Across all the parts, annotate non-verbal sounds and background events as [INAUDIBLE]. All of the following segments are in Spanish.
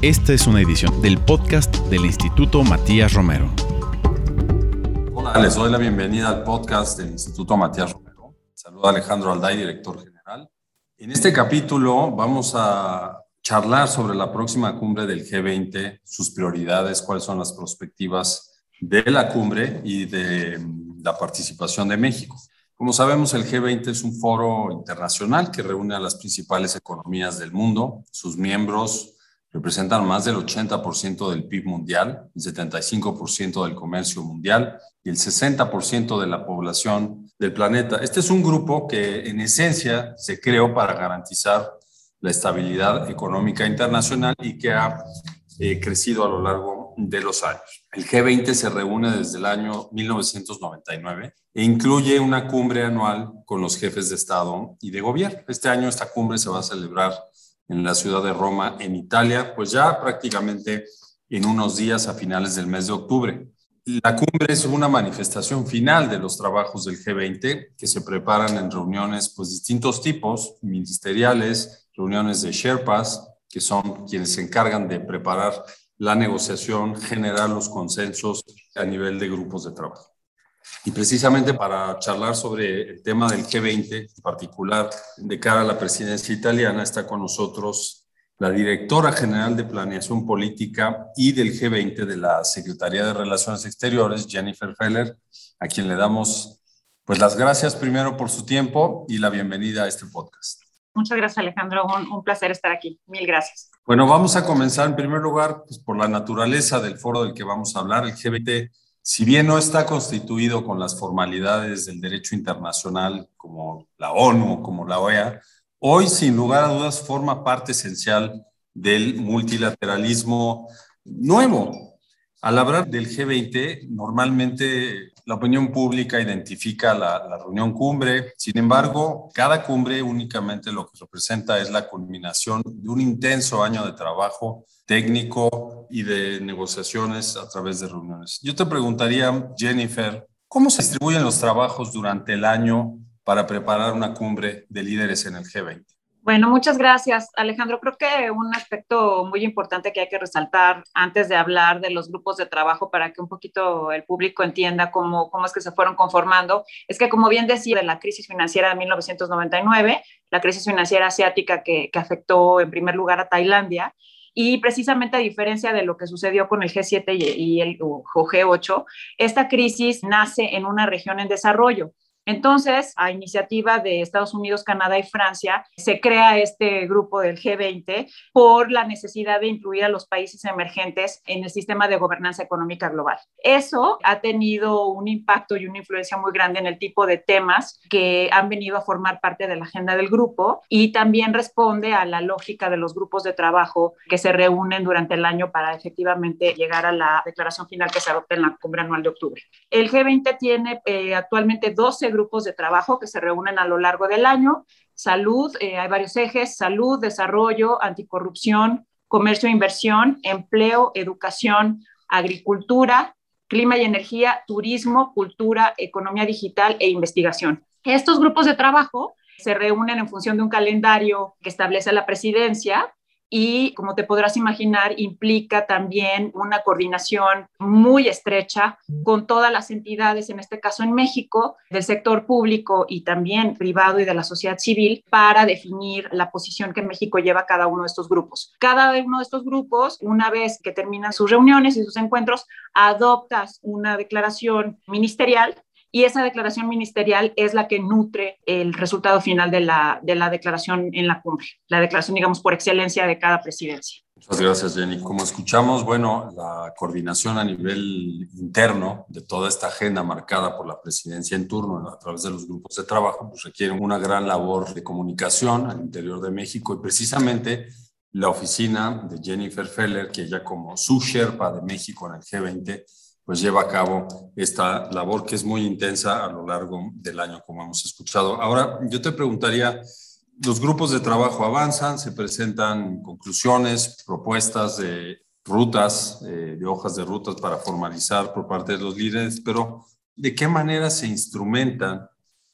Esta es una edición del podcast del Instituto Matías Romero. Hola, les doy la bienvenida al podcast del Instituto Matías Romero. Saluda Alejandro Alday, director general. En este capítulo vamos a charlar sobre la próxima cumbre del G20, sus prioridades, cuáles son las perspectivas de la cumbre y de la participación de México. Como sabemos, el G20 es un foro internacional que reúne a las principales economías del mundo. Sus miembros representan más del 80% del PIB mundial, el 75% del comercio mundial y el 60% de la población del planeta. Este es un grupo que en esencia se creó para garantizar la estabilidad económica internacional y que ha eh, crecido a lo largo de los años. El G20 se reúne desde el año 1999 e incluye una cumbre anual con los jefes de Estado y de gobierno. Este año esta cumbre se va a celebrar en la ciudad de Roma, en Italia, pues ya prácticamente en unos días a finales del mes de octubre. La cumbre es una manifestación final de los trabajos del G20 que se preparan en reuniones, pues distintos tipos, ministeriales, reuniones de Sherpas, que son quienes se encargan de preparar la negociación, generar los consensos a nivel de grupos de trabajo. Y precisamente para charlar sobre el tema del G20, en particular de cara a la presidencia italiana, está con nosotros la directora general de Planeación Política y del G20 de la Secretaría de Relaciones Exteriores, Jennifer Feller, a quien le damos pues las gracias primero por su tiempo y la bienvenida a este podcast. Muchas gracias, Alejandro. Un, placer estar aquí. Mil gracias. Bueno, vamos a comenzar en primer lugar pues, por la naturaleza del foro del que vamos a hablar. El G20, si bien no está constituido con las formalidades del derecho internacional como la ONU, como la OEA, hoy sin lugar a dudas forma parte esencial del multilateralismo nuevo. Al hablar del G20, normalmente la opinión pública identifica la, reunión cumbre, sin embargo, cada cumbre únicamente lo que representa es la culminación de un intenso año de trabajo técnico y de negociaciones a través de reuniones. Yo te preguntaría, Jennifer, ¿cómo se distribuyen los trabajos durante el año para preparar una cumbre de líderes en el G20? Bueno, muchas gracias, Alejandro. Creo que un aspecto muy importante que hay que resaltar antes de hablar de los grupos de trabajo para que un poquito el público entienda cómo, cómo es que se fueron conformando, es que como bien decía, de la crisis financiera de 1999, la crisis financiera asiática que, que afectó en primer lugar a Tailandia, y precisamente a diferencia de lo que sucedió con el G7 y el G8, esta crisis nace en una región en desarrollo. Entonces, a iniciativa de Estados Unidos, Canadá y Francia, se crea este grupo del G20 por la necesidad de incluir a los países emergentes en el sistema de gobernanza económica global. Eso ha tenido un impacto y una influencia muy grande en el tipo de temas que han venido a formar parte de la agenda del grupo y también responde a la lógica de los grupos de trabajo que se reúnen durante el año para efectivamente llegar a la declaración final que se adopta en la cumbre anual de octubre. El G20 tiene eh, actualmente 12 grupos grupos de trabajo que se reúnen a lo largo del año. Salud, eh, hay varios ejes, salud, desarrollo, anticorrupción, comercio e inversión, empleo, educación, agricultura, clima y energía, turismo, cultura, economía digital e investigación. Estos grupos de trabajo se reúnen en función de un calendario que establece la presidencia y, como te podrás imaginar, implica también una coordinación muy estrecha con todas las entidades, en este caso en México, del sector público y también privado y de la sociedad civil, para definir la posición que México lleva a cada uno de estos grupos. Cada uno de estos grupos, una vez que terminan sus reuniones y sus encuentros, adoptas una declaración ministerial y esa declaración ministerial es la que nutre el resultado final de la, de la declaración en la cumbre, la declaración, digamos, por excelencia de cada presidencia. Muchas gracias, Jenny. Como escuchamos, bueno, la coordinación a nivel interno de toda esta agenda marcada por la presidencia en turno a través de los grupos de trabajo, pues requiere una gran labor de comunicación al interior de México y precisamente la oficina de Jennifer Feller, que ella como su Sherpa de México en el G20, pues lleva a cabo esta labor que es muy intensa a lo largo del año, como hemos escuchado. Ahora, yo te preguntaría, los grupos de trabajo avanzan, se presentan conclusiones, propuestas de rutas, eh, de hojas de rutas para formalizar por parte de los líderes, pero ¿de qué manera se instrumentan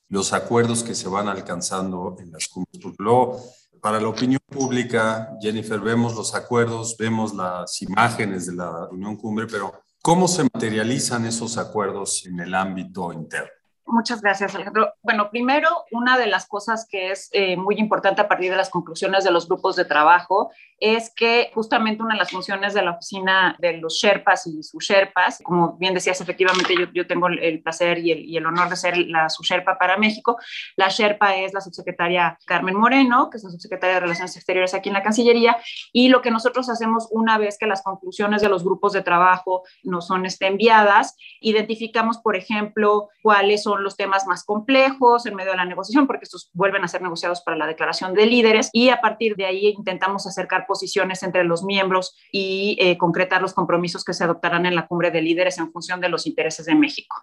los acuerdos que se van alcanzando en las cumbres? Porque luego para la opinión pública, Jennifer, vemos los acuerdos, vemos las imágenes de la reunión cumbre, pero ¿cómo se materializan esos acuerdos en el ámbito interno? Muchas gracias, Alejandro. Bueno, primero, una de las cosas que es eh, muy importante a partir de las conclusiones de los grupos de trabajo es que justamente una de las funciones de la oficina de los Sherpas y sus Sherpas, como bien decías, efectivamente yo, yo tengo el placer y el, y el, honor de ser la Sherpa para México. La Sherpa es la subsecretaria Carmen Moreno, que es la subsecretaria de Relaciones Exteriores aquí en la Cancillería, y lo que nosotros hacemos una vez que las conclusiones de los grupos de trabajo nos son este, enviadas, identificamos, por ejemplo, cuáles son los temas más complejos en medio de la negociación, porque estos vuelven a ser negociados para la declaración de líderes y a partir de ahí intentamos acercar posiciones entre los miembros y eh, concretar los compromisos que se adoptarán en la cumbre de líderes en función de los intereses de México.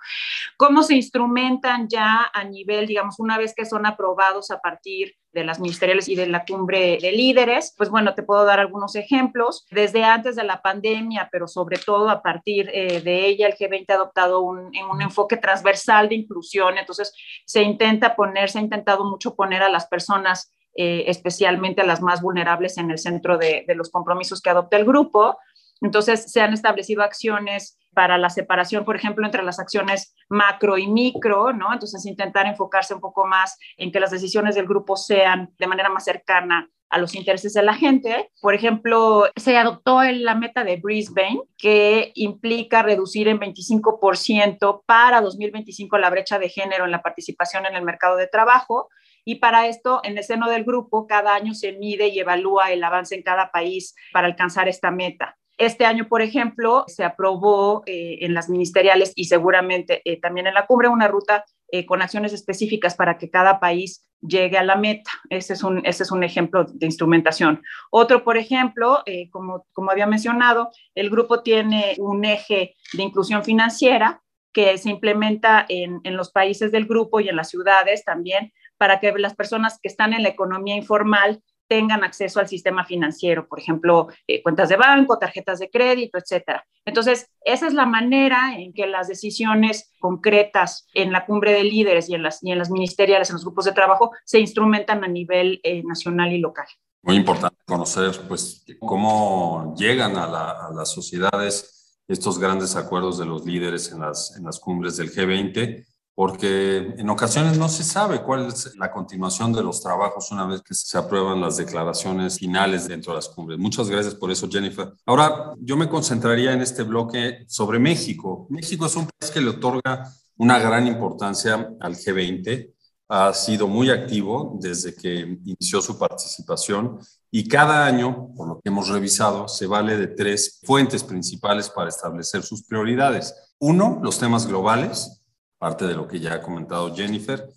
¿Cómo se instrumentan ya a nivel, digamos, una vez que son aprobados a partir de las ministeriales y de la cumbre de líderes. Pues bueno, te puedo dar algunos ejemplos. Desde antes de la pandemia, pero sobre todo a partir eh, de ella, el G20 ha adoptado un, un enfoque transversal de inclusión. Entonces, se intenta poner, se ha intentado mucho poner a las personas, eh, especialmente a las más vulnerables, en el centro de los compromisos que adopta el grupo. Entonces, se han establecido acciones para la separación, por ejemplo, entre las acciones macro y micro, ¿no? Entonces, intentar enfocarse un poco más en que las decisiones del grupo sean de manera más cercana a los intereses de la gente. Por ejemplo, se adoptó la meta de Brisbane, que implica reducir en 25% para 2025 la brecha de género en la participación en el mercado de trabajo. Y para esto, en el seno del grupo, cada año se mide y evalúa el avance en cada país para alcanzar esta meta. Este año, por ejemplo, se aprobó eh, en las ministeriales y seguramente eh, también en la cumbre una ruta eh, con acciones específicas para que cada país llegue a la meta. Ese es un, ese es un ejemplo de instrumentación. Otro, por ejemplo, como, como había mencionado, el grupo tiene un eje de inclusión financiera que se implementa en, en los países del grupo y en las ciudades también para que las personas que están en la economía informal tengan acceso al sistema financiero, por ejemplo, eh, cuentas de banco, tarjetas de crédito, etcétera. Entonces, esa es la manera en que las decisiones concretas en la cumbre de líderes y en las, y en las ministeriales, en los grupos de trabajo, se instrumentan a nivel eh, nacional y local. Muy importante conocer, pues, cómo llegan a, a, las sociedades estos grandes acuerdos de los líderes en las, en las cumbres del G20 porque en ocasiones no se sabe cuál es la continuación de los trabajos una vez que se aprueban las declaraciones finales dentro de las cumbres. Muchas gracias por eso, Jennifer. Ahora, yo me concentraría en este bloque sobre México. México es un país que le otorga una gran importancia al G20. Ha sido muy activo desde que inició su participación y cada año, por lo que hemos revisado, se vale de tres fuentes principales para establecer sus prioridades. Uno, los temas globales, parte de lo que ya ha comentado Jennifer.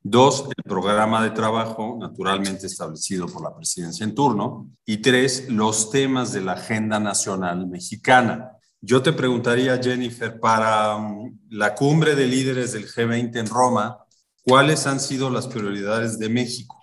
Dos, el programa de trabajo naturalmente establecido por la presidencia en turno. Y tres, los temas de la agenda nacional mexicana. Yo te preguntaría, Jennifer, para um, la cumbre de líderes del G20 en Roma, ¿cuáles han sido las prioridades de México?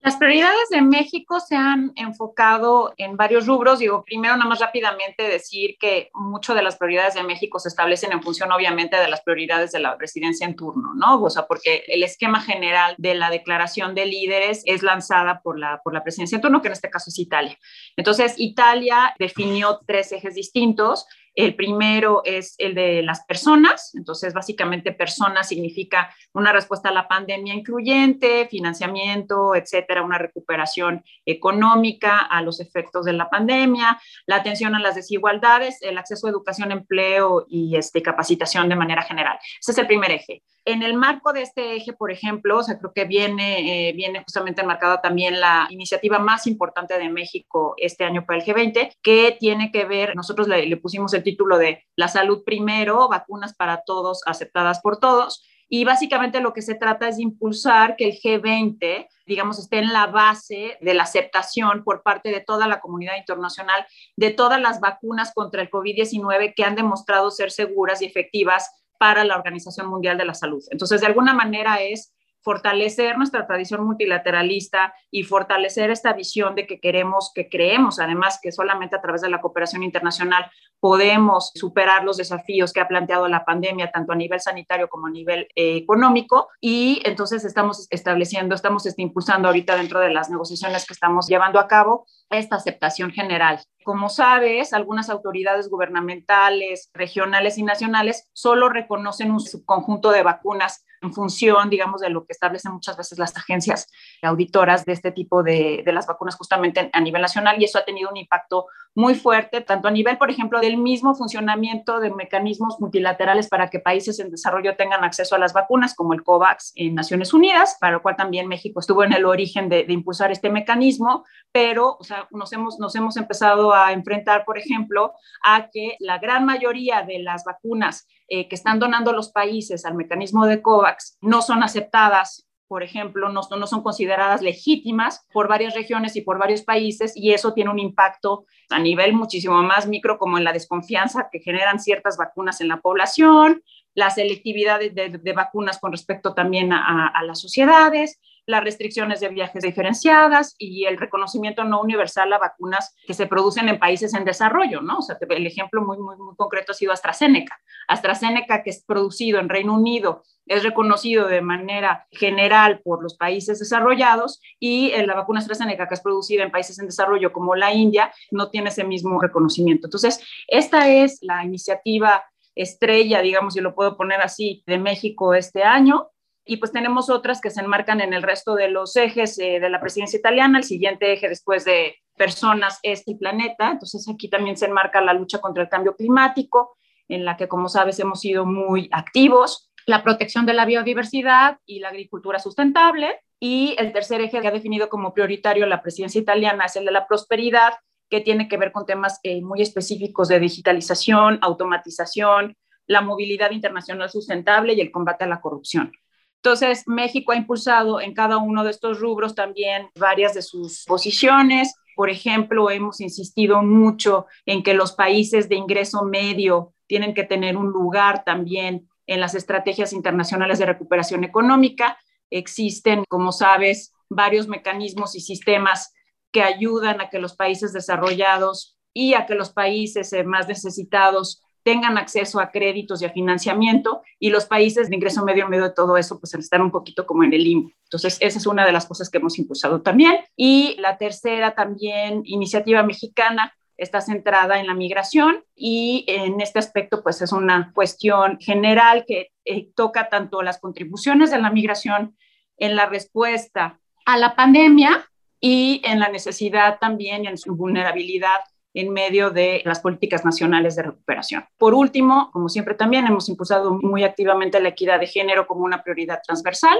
Las prioridades de México se han enfocado en varios rubros. Digo, primero, nada más rápidamente decir que muchas de las prioridades de México se establecen en función, obviamente, de las prioridades de la presidencia en turno, ¿no? O sea, porque el esquema general de la declaración de líderes es lanzada por la, por la presidencia en turno, que en este caso es Italia. Entonces, Italia definió tres ejes distintos el primero es el de las personas, entonces básicamente personas significa una respuesta a la pandemia incluyente, financiamiento, etcétera, una recuperación económica a los efectos de la pandemia, la atención a las desigualdades, el acceso a educación, empleo y este, capacitación de manera general. Ese es el primer eje. En el marco de este eje, por ejemplo, o sea, creo que viene, eh, viene justamente enmarcada también la iniciativa más importante de México este año para el G20, que tiene que ver, nosotros le, le pusimos el título de La salud primero, vacunas para todos, aceptadas por todos. Y básicamente lo que se trata es de impulsar que el G20, digamos, esté en la base de la aceptación por parte de toda la comunidad internacional de todas las vacunas contra el COVID-19 que han demostrado ser seguras y efectivas para la Organización Mundial de la Salud. Entonces, de alguna manera es fortalecer nuestra tradición multilateralista y fortalecer esta visión de que queremos, que creemos además que solamente a través de la cooperación internacional podemos superar los desafíos que ha planteado la pandemia, tanto a nivel sanitario como a nivel eh, económico. Y entonces estamos estableciendo, estamos este, impulsando ahorita dentro de las negociaciones que estamos llevando a cabo esta aceptación general. Como sabes, algunas autoridades gubernamentales, regionales y nacionales solo reconocen un subconjunto de vacunas en función, digamos, de lo que establecen muchas veces las agencias auditoras de este tipo de, las vacunas justamente a nivel nacional y eso ha tenido un impacto muy fuerte, tanto a nivel, por ejemplo, del mismo funcionamiento de mecanismos multilaterales para que países en desarrollo tengan acceso a las vacunas, como el COVAX en Naciones Unidas, para lo cual también México estuvo en el origen de, de impulsar este mecanismo, pero o sea, nos, hemos, nos hemos empezado a enfrentar, por ejemplo, a que la gran mayoría de las vacunas eh, que están donando los países al mecanismo de COVAX no son aceptadas por ejemplo, no, no, son consideradas legítimas por varias regiones y por varios países y eso tiene un impacto a nivel muchísimo más micro como en la desconfianza que generan ciertas vacunas en la población, la selectividad de, vacunas con respecto también a, las sociedades, las restricciones de viajes diferenciadas y el reconocimiento no universal a vacunas que se producen en países en desarrollo, ¿no? O sea, el ejemplo muy, muy, muy concreto ha sido AstraZeneca. AstraZeneca, que es producido en Reino Unido, es reconocido de manera general por los países desarrollados y la vacuna AstraZeneca, que es producida en países en desarrollo como la India, no tiene ese mismo reconocimiento. Entonces, esta es la iniciativa estrella, digamos, si lo puedo poner así, de México este año. Y pues tenemos otras que se enmarcan en el resto de los ejes eh, de la presidencia italiana. El siguiente eje después de personas es el planeta. Entonces aquí también se enmarca la lucha contra el cambio climático, en la que, como sabes, hemos sido muy activos. La protección de la biodiversidad y la agricultura sustentable. Y el tercer eje que ha definido como prioritario la presidencia italiana es el de la prosperidad, que tiene que ver con temas eh, muy específicos de digitalización, automatización, la movilidad internacional sustentable y el combate a la corrupción. Entonces, México ha impulsado en cada uno de estos rubros también varias de sus posiciones. Por ejemplo, hemos insistido mucho en que los países de ingreso medio tienen que tener un lugar también en las estrategias internacionales de recuperación económica. Existen, como sabes, varios mecanismos y sistemas que ayudan a que los países desarrollados y a que los países eh, más necesitados tengan acceso a créditos y a financiamiento y los países de ingreso medio medio de todo eso pues están un poquito como en el limbo. Entonces, esa es una de las cosas que hemos impulsado también. Y la tercera también, iniciativa mexicana, está centrada en la migración y en este aspecto pues es una cuestión general que eh, toca tanto las contribuciones de la migración en la respuesta a la pandemia y en la necesidad también en su vulnerabilidad en medio de las políticas nacionales de recuperación. Por último, como siempre también hemos impulsado muy activamente la equidad de género como una prioridad transversal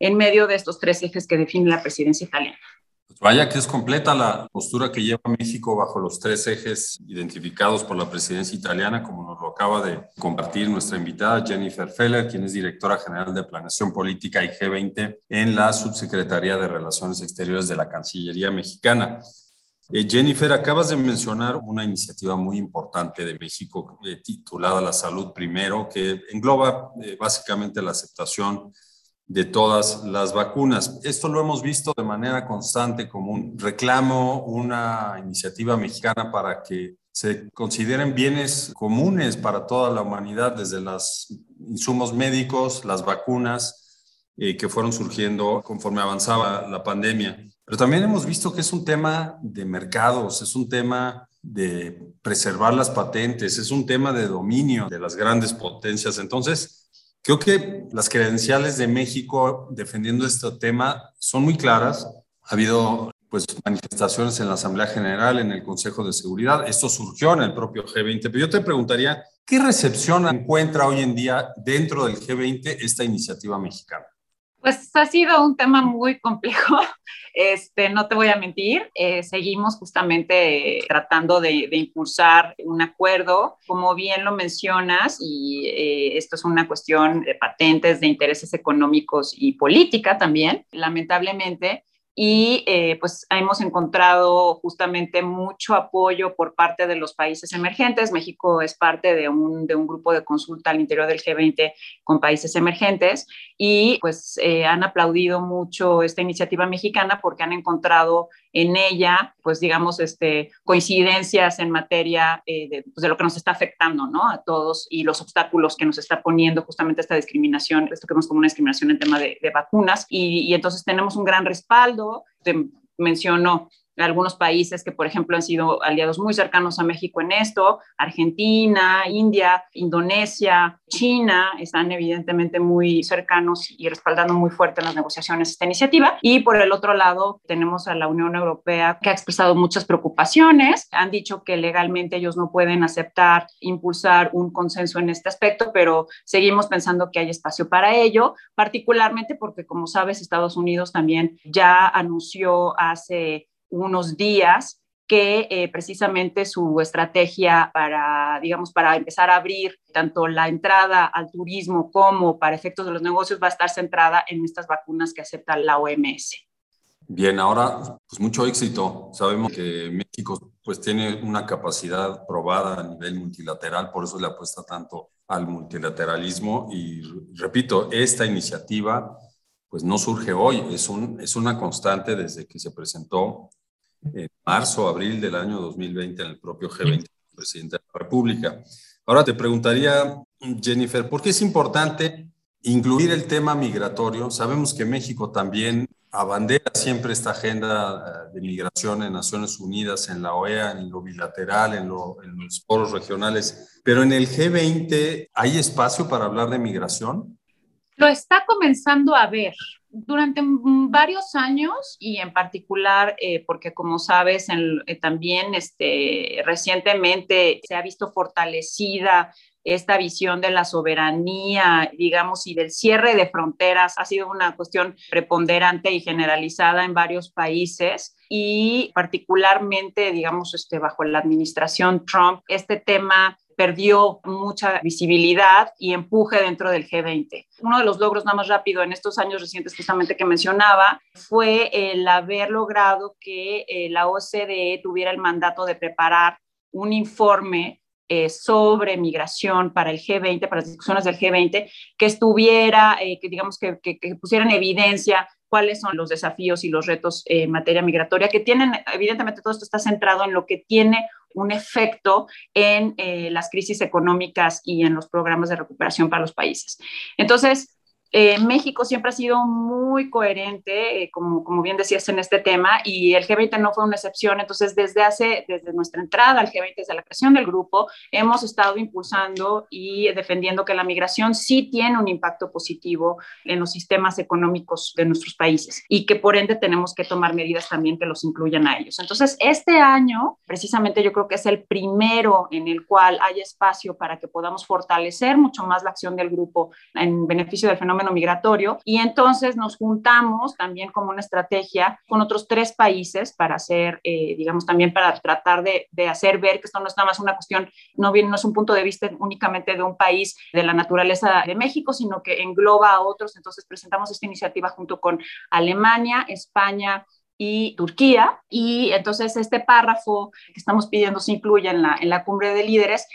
en medio de estos tres ejes que define la presidencia italiana. Pues vaya que es completa la postura que lleva México bajo los tres ejes identificados por la presidencia italiana, como nos lo acaba de compartir nuestra invitada Jennifer Feller, quien es directora general de Planeación Política y G20 en la Subsecretaría de Relaciones Exteriores de la Cancillería Mexicana. Eh, Jennifer, acabas de mencionar una iniciativa muy importante de México eh, titulada La Salud Primero, que engloba eh, básicamente la aceptación de todas las vacunas. Esto lo hemos visto de manera constante como un reclamo, una iniciativa mexicana para que se consideren bienes comunes para toda la humanidad, desde los insumos médicos, las vacunas que fueron surgiendo conforme avanzaba la pandemia. Pero también hemos visto que es un tema de mercados, es un tema de preservar las patentes, es un tema de dominio de las grandes potencias. Entonces, Creo que las credenciales de México defendiendo este tema son muy claras. Ha habido pues manifestaciones en la Asamblea General, en el Consejo de Seguridad. Esto surgió en el propio G20. Pero yo te preguntaría, ¿qué recepción encuentra hoy en día dentro del G20 esta iniciativa mexicana? Pues ha sido un tema muy complejo, [LAUGHS] este, no te voy a mentir. Eh, seguimos justamente tratando de, impulsar un acuerdo, como bien lo mencionas, y eh, esto es una cuestión de patentes, de intereses económicos y política también. Lamentablemente, y eh, pues hemos encontrado justamente mucho apoyo por parte de los países emergentes. México es parte de un, de un grupo de consulta al interior del G20 con países emergentes y pues eh, han aplaudido mucho esta iniciativa mexicana porque han encontrado en ella, pues digamos, este, coincidencias en materia eh, de, pues, de, lo que nos está afectando, ¿no? A todos y los obstáculos que nos está poniendo justamente esta discriminación, esto que vemos como una discriminación en tema de, vacunas. Y, y entonces tenemos un gran respaldo te menciono algunos países que, por ejemplo, han sido aliados muy cercanos a México en esto, Argentina, India, Indonesia, China, están evidentemente muy cercanos y respaldando muy fuerte en las negociaciones esta iniciativa. Y por el otro lado, tenemos a la Unión Europea que ha expresado muchas preocupaciones, han dicho que legalmente ellos no pueden aceptar, impulsar un consenso en este aspecto, pero seguimos pensando que hay espacio para ello, particularmente porque, como sabes, Estados Unidos también ya anunció hace unos días que eh, precisamente su estrategia para, digamos, para empezar a abrir tanto la entrada al turismo como para efectos de los negocios va a estar centrada en estas vacunas que acepta la OMS. Bien, ahora, pues mucho éxito. Sabemos que México pues tiene una capacidad probada a nivel multilateral, por eso le apuesta tanto al multilateralismo y repito, esta iniciativa pues no surge hoy, es, un, es una constante desde que se presentó en marzo, abril del año 2020 en el propio G20 presidente de la República. Ahora te preguntaría, Jennifer, ¿por qué es importante incluir el tema migratorio? Sabemos que México también abandera siempre esta agenda eh, de migración en Naciones Unidas, en la OEA, en lo bilateral, en, en los foros regionales, pero en el G20 hay espacio para hablar de migración. Lo está comenzando a ver durante varios años y en particular eh, porque como sabes eh, también este, recientemente se ha visto fortalecida esta visión de la soberanía, digamos, y del cierre de fronteras. Ha sido una cuestión preponderante y generalizada en varios países y particularmente, digamos, este, bajo la administración Trump, este tema perdió mucha visibilidad y empuje dentro del G20. Uno de los logros nada más rápido en estos años recientes justamente que mencionaba fue el haber logrado que eh, la OCDE tuviera el mandato de preparar un informe eh, sobre migración para el G20, para las discusiones del G20, que estuviera, eh, que digamos que, que, que, pusiera en evidencia cuáles son los desafíos y los retos en materia migratoria, que tienen, evidentemente todo esto está centrado en lo que tiene un efecto en eh, las crisis económicas y en los programas de recuperación para los países. Entonces, eh, México siempre ha sido muy coherente, eh, como, como bien decías, en este tema, y el G20 no fue una excepción. Entonces, desde hace, desde nuestra entrada al G20, desde la creación del grupo, hemos estado impulsando y defendiendo que la migración sí tiene un impacto positivo en los sistemas económicos de nuestros países y que por ende tenemos que tomar medidas también que los incluyan a ellos. Entonces, este año, precisamente yo creo que es el primero en el cual hay espacio para que podamos fortalecer mucho más la acción del grupo en beneficio del fenómeno migratorio y entonces nos juntamos también como una estrategia con otros tres países para hacer, eh, digamos, también para tratar de, de, hacer ver que esto no es nada más una cuestión, no, bien, no es un punto de vista únicamente de un país de la naturaleza de México, sino que engloba a otros. Entonces presentamos esta iniciativa junto con Alemania, España, y Turquía. Y entonces este párrafo que estamos pidiendo se incluya en la, en la cumbre de líderes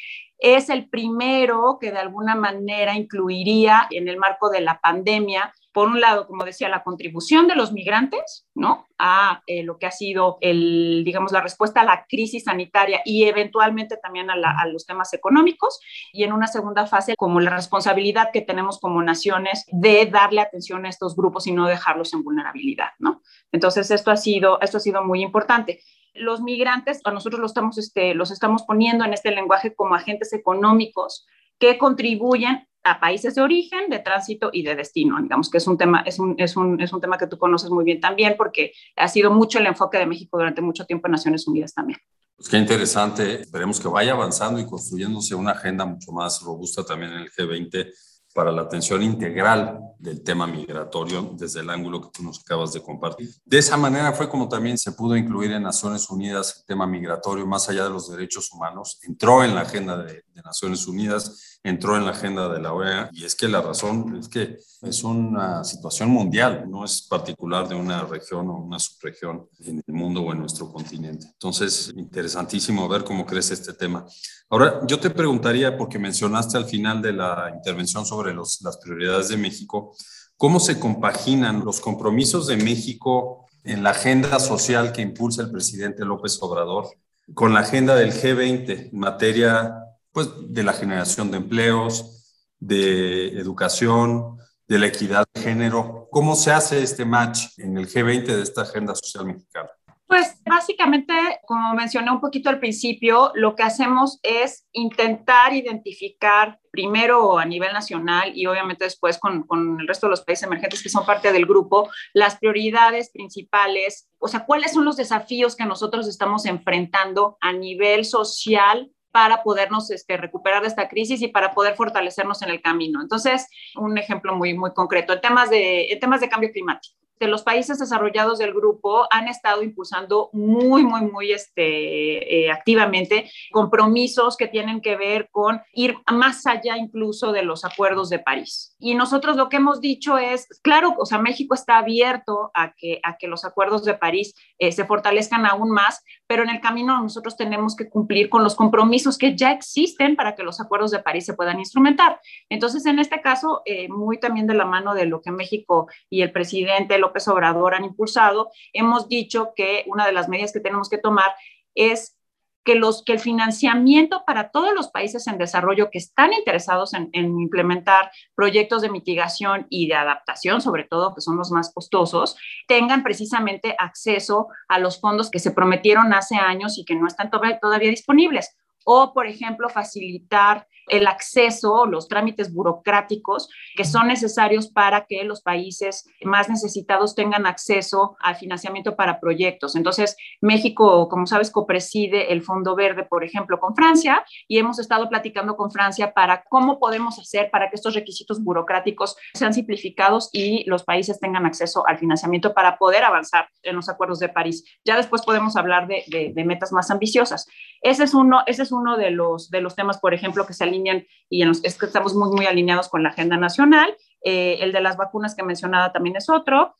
es el primero que de alguna manera incluiría en el marco de la pandemia, por un lado, como decía, la contribución de los migrantes, ¿no? A eh, lo que ha sido, el, digamos, la respuesta a la crisis sanitaria y eventualmente también a, a, los temas económicos. Y en una segunda fase, como la responsabilidad que tenemos como naciones de darle atención a estos grupos y no dejarlos en vulnerabilidad, ¿no? Entonces, esto ha sido, esto ha sido muy importante los migrantes, a nosotros los estamos, este, los estamos poniendo en este lenguaje como agentes económicos que contribuyen a países de origen, de tránsito y de destino. Digamos que es un tema, es un, es un, es un tema que tú conoces muy bien también porque ha sido mucho el enfoque de México durante mucho tiempo en Naciones Unidas también. Pues qué interesante. Esperemos que vaya avanzando y construyéndose una agenda mucho más robusta también en el G20 para la atención integral del tema migratorio desde el ángulo que tú nos acabas de compartir. De esa manera fue como también se pudo incluir en Naciones Unidas el tema migratorio más allá de los derechos humanos, entró en la agenda de, de Naciones Unidas, entró en la agenda de la OEA y es que la razón es que es una situación mundial, no es particular de una región o una subregión en el mundo o en nuestro continente. Entonces, interesantísimo ver cómo crece este tema. Ahora, yo te preguntaría, porque mencionaste al final de la intervención sobre los, las prioridades de México, ¿cómo se compaginan los compromisos de México en la agenda social que impulsa el presidente López Obrador con la agenda del G20 en materia pues, de la generación de empleos, de educación, de la equidad de género. ¿Cómo se hace este match en el G20 de esta agenda social mexicana? Pues básicamente, como mencioné un poquito al principio, lo que hacemos es intentar identificar primero a nivel nacional y obviamente después con, con, el resto de los países emergentes que son parte del grupo, las prioridades principales, o sea, cuáles son los desafíos que nosotros estamos enfrentando a nivel social para podernos este, recuperar de esta crisis y para poder fortalecernos en el camino. Entonces, un ejemplo muy, muy concreto, en temas de, en temas de cambio climático los países desarrollados del grupo han estado impulsando muy, muy, muy este, eh, activamente compromisos que tienen que ver con ir más allá incluso de los acuerdos de París. Y nosotros lo que hemos dicho es, claro, o sea, México está abierto a que, a que los acuerdos de París eh, se fortalezcan aún más, pero en el camino nosotros tenemos que cumplir con los compromisos que ya existen para que los acuerdos de París se puedan instrumentar. Entonces, en este caso, eh, muy también de la mano de lo que México y el presidente lo López Obrador han impulsado, hemos dicho que una de las medidas que tenemos que tomar es que, los, que el financiamiento para todos los países en desarrollo que están interesados en, en, implementar proyectos de mitigación y de adaptación, sobre todo, que son los más costosos, tengan precisamente acceso a los fondos que se prometieron hace años y que no están todavía disponibles. O, por ejemplo, facilitar el acceso, los trámites burocráticos que son necesarios para que los países más necesitados tengan acceso al financiamiento para proyectos. Entonces, México, como sabes, copreside el Fondo Verde, por ejemplo, con Francia y hemos estado platicando con Francia para cómo podemos hacer para que estos requisitos burocráticos sean simplificados y los países tengan acceso al financiamiento para poder avanzar en los acuerdos de París. Ya después podemos hablar de, metas más ambiciosas. Ese es uno, ese es uno de los, de los temas, por ejemplo, que se alinean y es que estamos muy, muy alineados con la agenda nacional. Eh, el de las vacunas que mencionaba también es otro.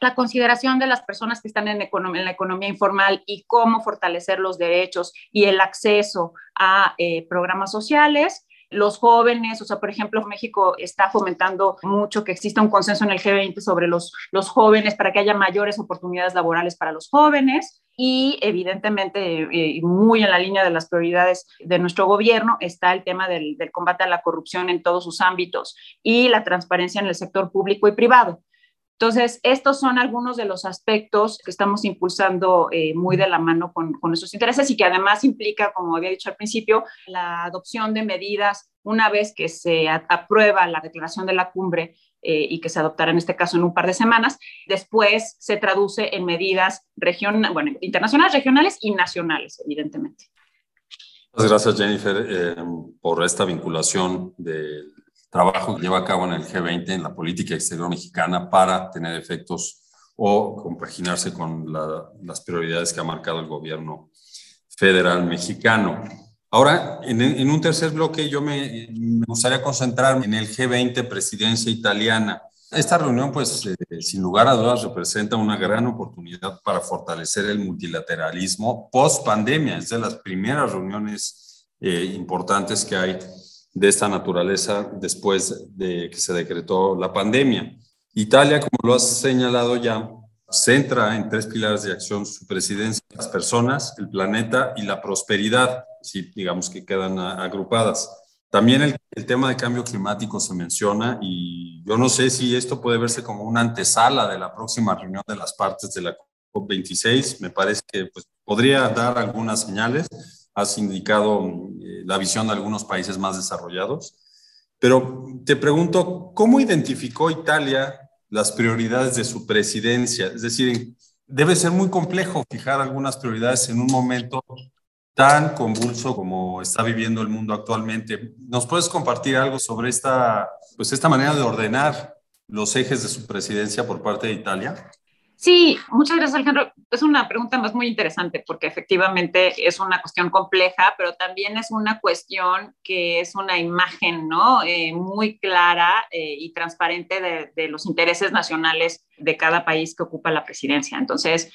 La consideración de las personas que están en, en, la economía informal y cómo fortalecer los derechos y el acceso a eh, programas sociales los jóvenes, o sea, por ejemplo, México está fomentando mucho que exista un consenso en el G20 sobre los, los jóvenes para que haya mayores oportunidades laborales para los jóvenes y evidentemente eh, muy en la línea de las prioridades de nuestro gobierno está el tema del, combate a la corrupción en todos sus ámbitos y la transparencia en el sector público y privado. Entonces, estos son algunos de los aspectos que estamos impulsando eh, muy de la mano con, con, nuestros intereses y que además implica, como había dicho al principio, la adopción de medidas una vez que se aprueba la declaración de la cumbre eh, y que se adoptará en este caso en un par de semanas. Después se traduce en medidas internacionales, regionales y nacionales, evidentemente. Muchas gracias, Jennifer, eh, por esta vinculación del trabajo que lleva a cabo en el G20 en la política exterior mexicana para tener efectos o compaginarse con las prioridades que ha marcado el gobierno federal mexicano. Ahora, en, un tercer bloque, yo me, gustaría concentrar en el G20 presidencia italiana. Esta reunión, pues, eh, sin lugar a dudas, representa una gran oportunidad para fortalecer el multilateralismo post pandemia. Es de las primeras reuniones eh, importantes que hay de esta naturaleza después de que se decretó la pandemia. Italia, como lo has señalado ya, centra en tres pilares de acción su presidencia, las personas, el planeta y la prosperidad, si digamos que quedan agrupadas. También el, tema de cambio climático se menciona y yo no sé si esto puede verse como una antesala de la próxima reunión de las partes de la COP26. Me parece que pues, podría dar algunas señales has indicado eh, la visión de algunos países más desarrollados, pero te pregunto, ¿cómo identificó Italia las prioridades de su presidencia? Es decir, debe ser muy complejo fijar algunas prioridades en un momento tan convulso como está viviendo el mundo actualmente. ¿Nos puedes compartir algo sobre esta, pues esta manera de ordenar los ejes de su presidencia por parte de Italia? Sí, muchas gracias Alejandro. Es una pregunta más muy interesante porque efectivamente es una cuestión compleja, pero también es una cuestión que es una imagen ¿no? Eh, muy clara eh, y transparente de, de los intereses nacionales de cada país que ocupa la presidencia. Entonces,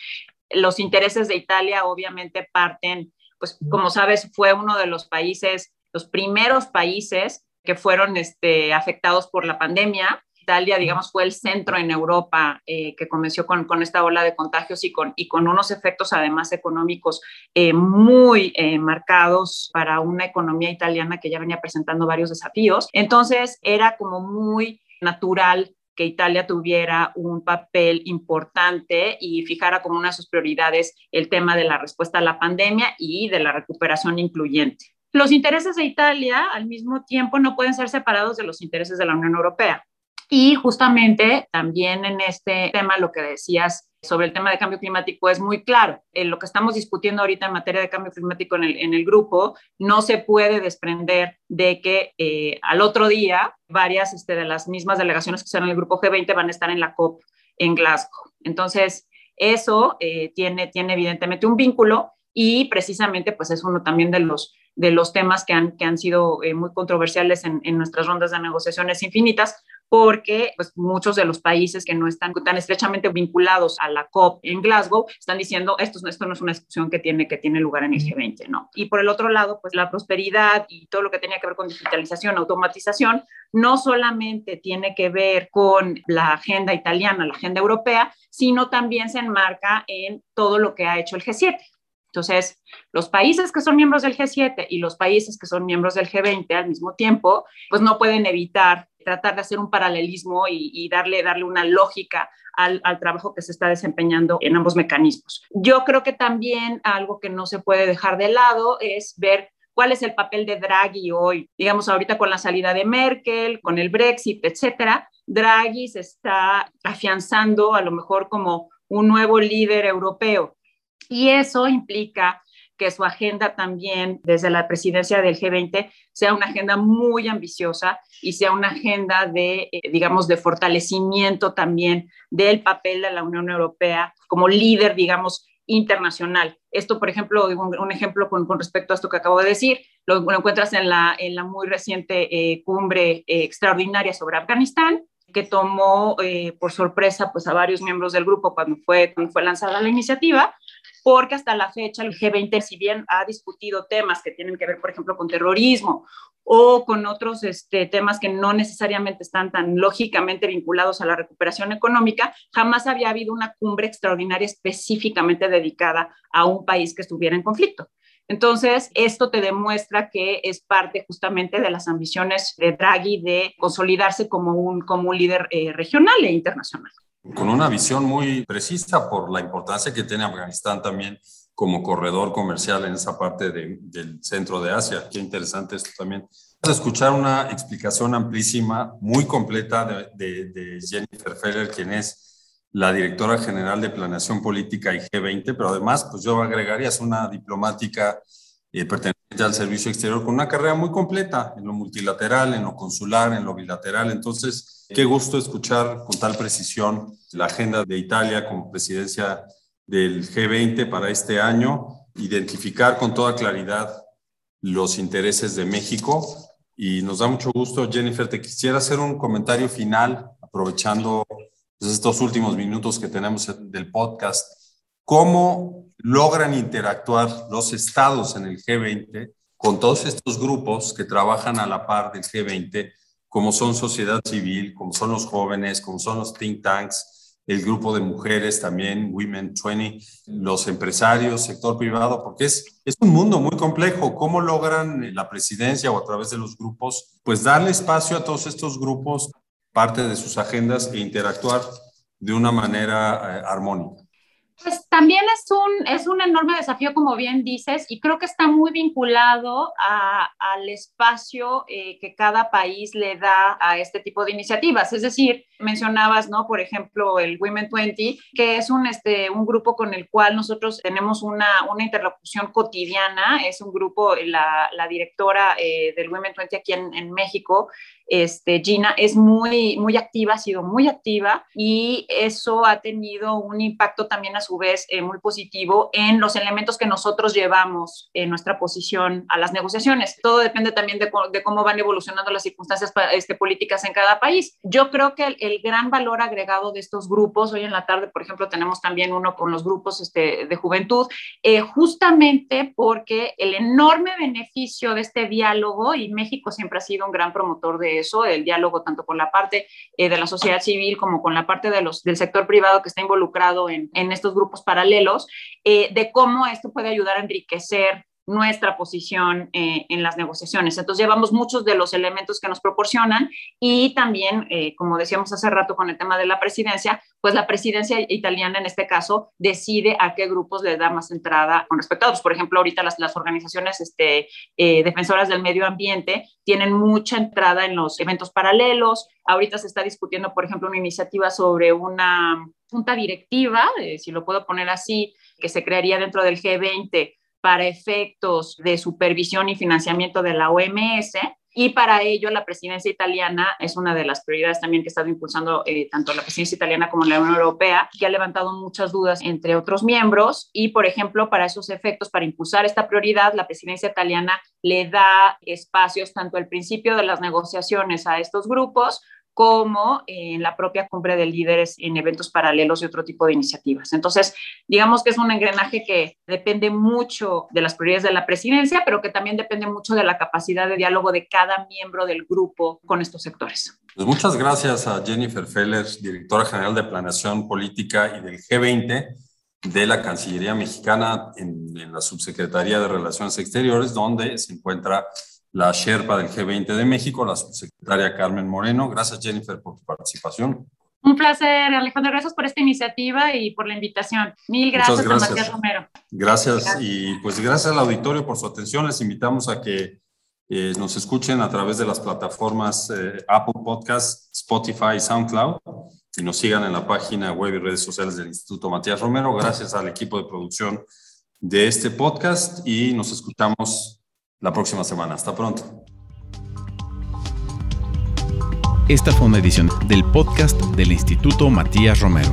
los intereses de Italia obviamente parten, pues como sabes, fue uno de los países, los primeros países que fueron este, afectados por la pandemia Italia, digamos, fue el centro en Europa eh, que comenzó con, con, esta ola de contagios y con, y con unos efectos además económicos eh, muy eh, marcados para una economía italiana que ya venía presentando varios desafíos. Entonces, era como muy natural que Italia tuviera un papel importante y fijara como una de sus prioridades el tema de la respuesta a la pandemia y de la recuperación incluyente. Los intereses de Italia al mismo tiempo no pueden ser separados de los intereses de la Unión Europea. Y justamente también en este tema, lo que decías sobre el tema de cambio climático es muy claro. En lo que estamos discutiendo ahorita en materia de cambio climático en el, en el grupo, no se puede desprender de que eh, al otro día varias este, de las mismas delegaciones que están en el grupo G20 van a estar en la COP en Glasgow. Entonces, eso eh, tiene, tiene evidentemente un vínculo y precisamente pues es uno también de los de los temas que han, que han sido eh, muy controversiales en, en, nuestras rondas de negociaciones infinitas, porque pues, muchos de los países que no están tan estrechamente vinculados a la COP en Glasgow están diciendo esto, esto no es una discusión que tiene, que tiene lugar en el G20, ¿no? Y por el otro lado, pues la prosperidad y todo lo que tenía que ver con digitalización, automatización, no solamente tiene que ver con la agenda italiana, la agenda europea, sino también se enmarca en todo lo que ha hecho el G7. Entonces, los países que son miembros del G7 y los países que son miembros del G20 al mismo tiempo, pues no pueden evitar tratar de hacer un paralelismo y, darle, darle una lógica al, al, trabajo que se está desempeñando en ambos mecanismos. Yo creo que también algo que no se puede dejar de lado es ver cuál es el papel de Draghi hoy. Digamos, ahorita con la salida de Merkel, con el Brexit, etcétera, Draghi se está afianzando a lo mejor como un nuevo líder europeo y eso implica que su agenda también desde la presidencia del G20 sea una agenda muy ambiciosa y sea una agenda de, eh, digamos, de fortalecimiento también del papel de la Unión Europea como líder, digamos, internacional. Esto, por ejemplo, un, ejemplo con, respecto a esto que acabo de decir, lo, encuentras en la, en la muy reciente eh, cumbre eh, extraordinaria sobre Afganistán, que tomó por sorpresa pues, a varios miembros del grupo cuando fue, cuando fue lanzada la iniciativa porque hasta la fecha el G20, si bien ha discutido temas que tienen que ver, por ejemplo, con terrorismo o con otros este, temas que no necesariamente están tan lógicamente vinculados a la recuperación económica, jamás había habido una cumbre extraordinaria específicamente dedicada a un país que estuviera en conflicto. Entonces, esto te demuestra que es parte justamente de las ambiciones de Draghi de consolidarse como un, como un líder eh, regional e internacional con una visión muy precisa por la importancia que tiene Afganistán también como corredor comercial en esa parte del centro de Asia. Qué interesante esto también. Vamos a escuchar una explicación amplísima, muy completa de, Jennifer Feller, quien es la directora general de Planeación Política y G20, pero además, pues yo agregaría, es una diplomática eh, perteneciente al servicio exterior con una carrera muy completa en lo multilateral, en lo consular, en lo bilateral. Entonces, Qué gusto escuchar con tal precisión la agenda de Italia como presidencia del G20 para este año, identificar con toda claridad los intereses de México y nos da mucho gusto. Jennifer, te quisiera hacer un comentario final, aprovechando pues, estos últimos minutos que tenemos del podcast. ¿Cómo logran interactuar los estados en el G20 con todos estos grupos que trabajan a la par del G20 como son sociedad civil, como son los jóvenes, como son los think tanks, el grupo de mujeres también, Women 20, los empresarios, sector privado, porque es, es un mundo muy complejo. ¿Cómo logran la presidencia o a través de los grupos, pues darle espacio a todos estos grupos, parte de sus agendas e interactuar de una manera eh, armónica? Pues también es un, es un enorme desafío, como bien dices, y creo que está muy vinculado al espacio eh, que cada país le da a este tipo de iniciativas. Es decir, mencionabas, ¿no? Por ejemplo, el Women 20, que es un, este, un grupo con el cual nosotros tenemos una, una interlocución cotidiana. Es un grupo, la, la directora eh, del Women 20 aquí en, en México este, Gina es muy, muy activa, ha sido muy activa y eso ha tenido un impacto también a su vez eh, muy positivo en los elementos que nosotros llevamos en nuestra posición a las negociaciones. Todo depende también de, cómo van evolucionando las circunstancias este, políticas en cada país. Yo creo que el, gran valor agregado de estos grupos, hoy en la tarde, por ejemplo, tenemos también uno con los grupos este, de juventud, eh, justamente porque el enorme beneficio de este diálogo, y México siempre ha sido un gran promotor de eso, el diálogo tanto con la parte eh, de la sociedad civil como con la parte de los, del sector privado que está involucrado en, en estos grupos paralelos, eh, de cómo esto puede ayudar a enriquecer nuestra posición eh, en las negociaciones. Entonces llevamos muchos de los elementos que nos proporcionan y también, eh, como decíamos hace rato con el tema de la presidencia, pues la presidencia italiana en este caso decide a qué grupos le da más entrada con respecto a otros. Por ejemplo, ahorita las, las organizaciones este, eh, defensoras del medio ambiente tienen mucha entrada en los eventos paralelos. Ahorita se está discutiendo, por ejemplo, una iniciativa sobre una junta directiva, si lo puedo poner así, que se crearía dentro del G20 para efectos de supervisión y financiamiento de la OMS. Y para ello, la presidencia italiana es una de las prioridades también que ha estado impulsando eh, tanto la presidencia italiana como la Unión Europea, que ha levantado muchas dudas entre otros miembros. Y, por ejemplo, para esos efectos, para impulsar esta prioridad, la presidencia italiana le da espacios tanto al principio de las negociaciones a estos grupos como en la propia cumbre de líderes en eventos paralelos y otro tipo de iniciativas. Entonces, digamos que es un engranaje que depende mucho de las prioridades de la presidencia, pero que también depende mucho de la capacidad de diálogo de cada miembro del grupo con estos sectores. Pues muchas gracias a Jennifer Feller, directora general de Planeación Política y del G20 de la Cancillería Mexicana en, en la Subsecretaría de Relaciones Exteriores, donde se encuentra la Sherpa del G20 de México, la subsecretaria Carmen Moreno. Gracias, Jennifer, por tu participación. Un placer, Alejandro. Gracias por esta iniciativa y por la invitación. Mil gracias, a Matías Romero. Gracias. y pues gracias al auditorio por su atención. Les invitamos a que eh, nos escuchen a través de las plataformas eh, Apple Podcasts, Spotify y SoundCloud y nos sigan en la página web y redes sociales del Instituto Matías Romero. Gracias al equipo de producción de este podcast y nos escuchamos la próxima semana. Hasta pronto. Esta fue una edición del podcast del Instituto Matías Romero.